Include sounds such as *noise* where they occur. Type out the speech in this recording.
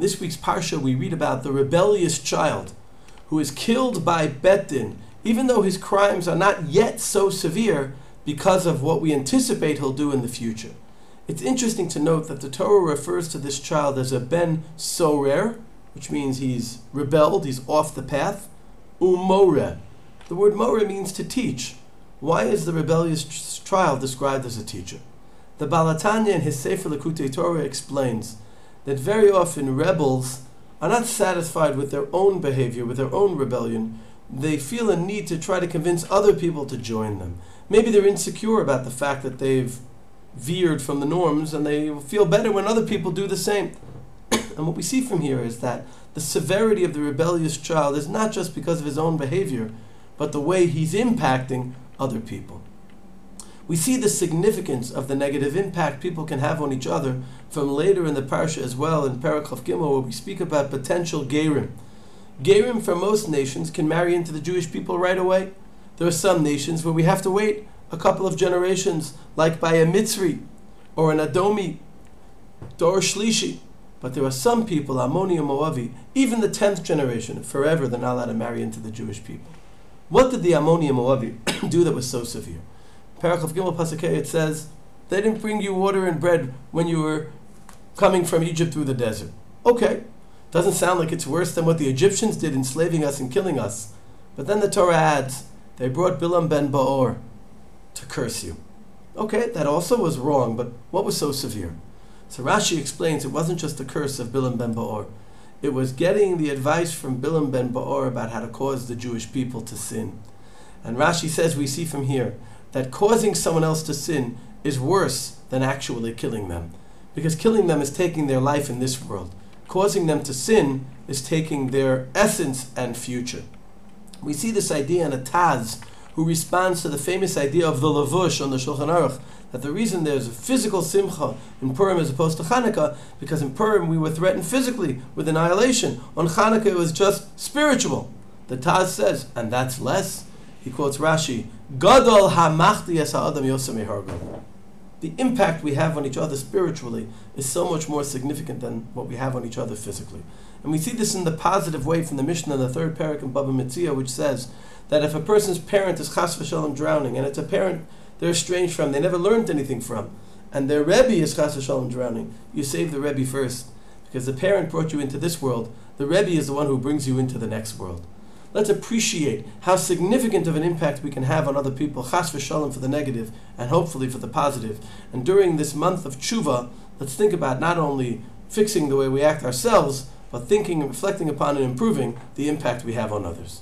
In this week's Parsha, we read about the rebellious child who is killed by Beit Din, even though his crimes are not yet so severe because of what we anticipate he'll do in the future. It's interesting to note that the Torah refers to this child as a ben sorer, which means he's rebelled, he's off the path, umore. The word more means to teach. Why is the rebellious child described as a teacher? The Baal HaTanya in his Sefer Likutei Torah explains that very often rebels are not satisfied with their own behavior, with their own rebellion. They feel a need to try to convince other people to join them. Maybe they're insecure about the fact that they've veered from the norms and they feel better when other people do the same. *coughs* and what we see from here is that the severity of the rebellious child is not just because of his own behavior, but the way he's impacting other people. We see the significance of the negative impact people can have on each other from later in the parsha as well in Perek Chof Gimel, where we speak about potential gerim. Gerim from most nations can marry into the Jewish people right away. There are some nations where we have to wait a couple of generations, like by a Mitzri or an Adomi, Dor Shlishi. But there are some people, Ammoni and Moavi, even the 10th generation, forever they're not allowed to marry into the Jewish people. What did the Ammoni and Moavi *coughs* do that was so severe? Perek Chof Gimel Pasuk Hei, it says, they didn't bring you water and bread when you were coming from Egypt through the desert. Okay, doesn't sound like it's worse than what the Egyptians did enslaving us and killing us. But then the Torah adds, they brought Bilam ben Baor to curse you. Okay, that also was wrong, but what was so severe? So Rashi explains it wasn't just the curse of Bilam ben Baor. It was getting the advice from Bilam ben Baor about how to cause the Jewish people to sin. And Rashi says we see from here that causing someone else to sin is worse than actually killing them. Because killing them is taking their life in this world. Causing them to sin is taking their essence and future. We see this idea in a Taz who responds to the famous idea of the Levush on the Shulchan Aruch, that the reason there's a physical simcha in Purim as opposed to Hanukkah, because in Purim we were threatened physically with annihilation. On Hanukkah it was just spiritual. The Taz says, and that's less. He quotes Rashi, Gadol ha-machti ha'adam yosem The impact we have on each other spiritually is so much more significant than what we have on each other physically. And we see this in the positive way from the Mishnah in the third parak in Baba Metzia, which says that if a person's parent is chas v'shalom drowning, and it's a parent they're estranged from, they never learned anything from, and their Rebbe is chas v'shalom drowning, you save the Rebbe first. Because the parent brought you into this world, the Rebbe is the one who brings you into the next world. Let's appreciate how significant of an impact we can have on other people, chas v'shalom for the negative, and hopefully for the positive. And during this month of tshuva, let's think about not only fixing the way we act ourselves, but thinking and reflecting upon and improving the impact we have on others.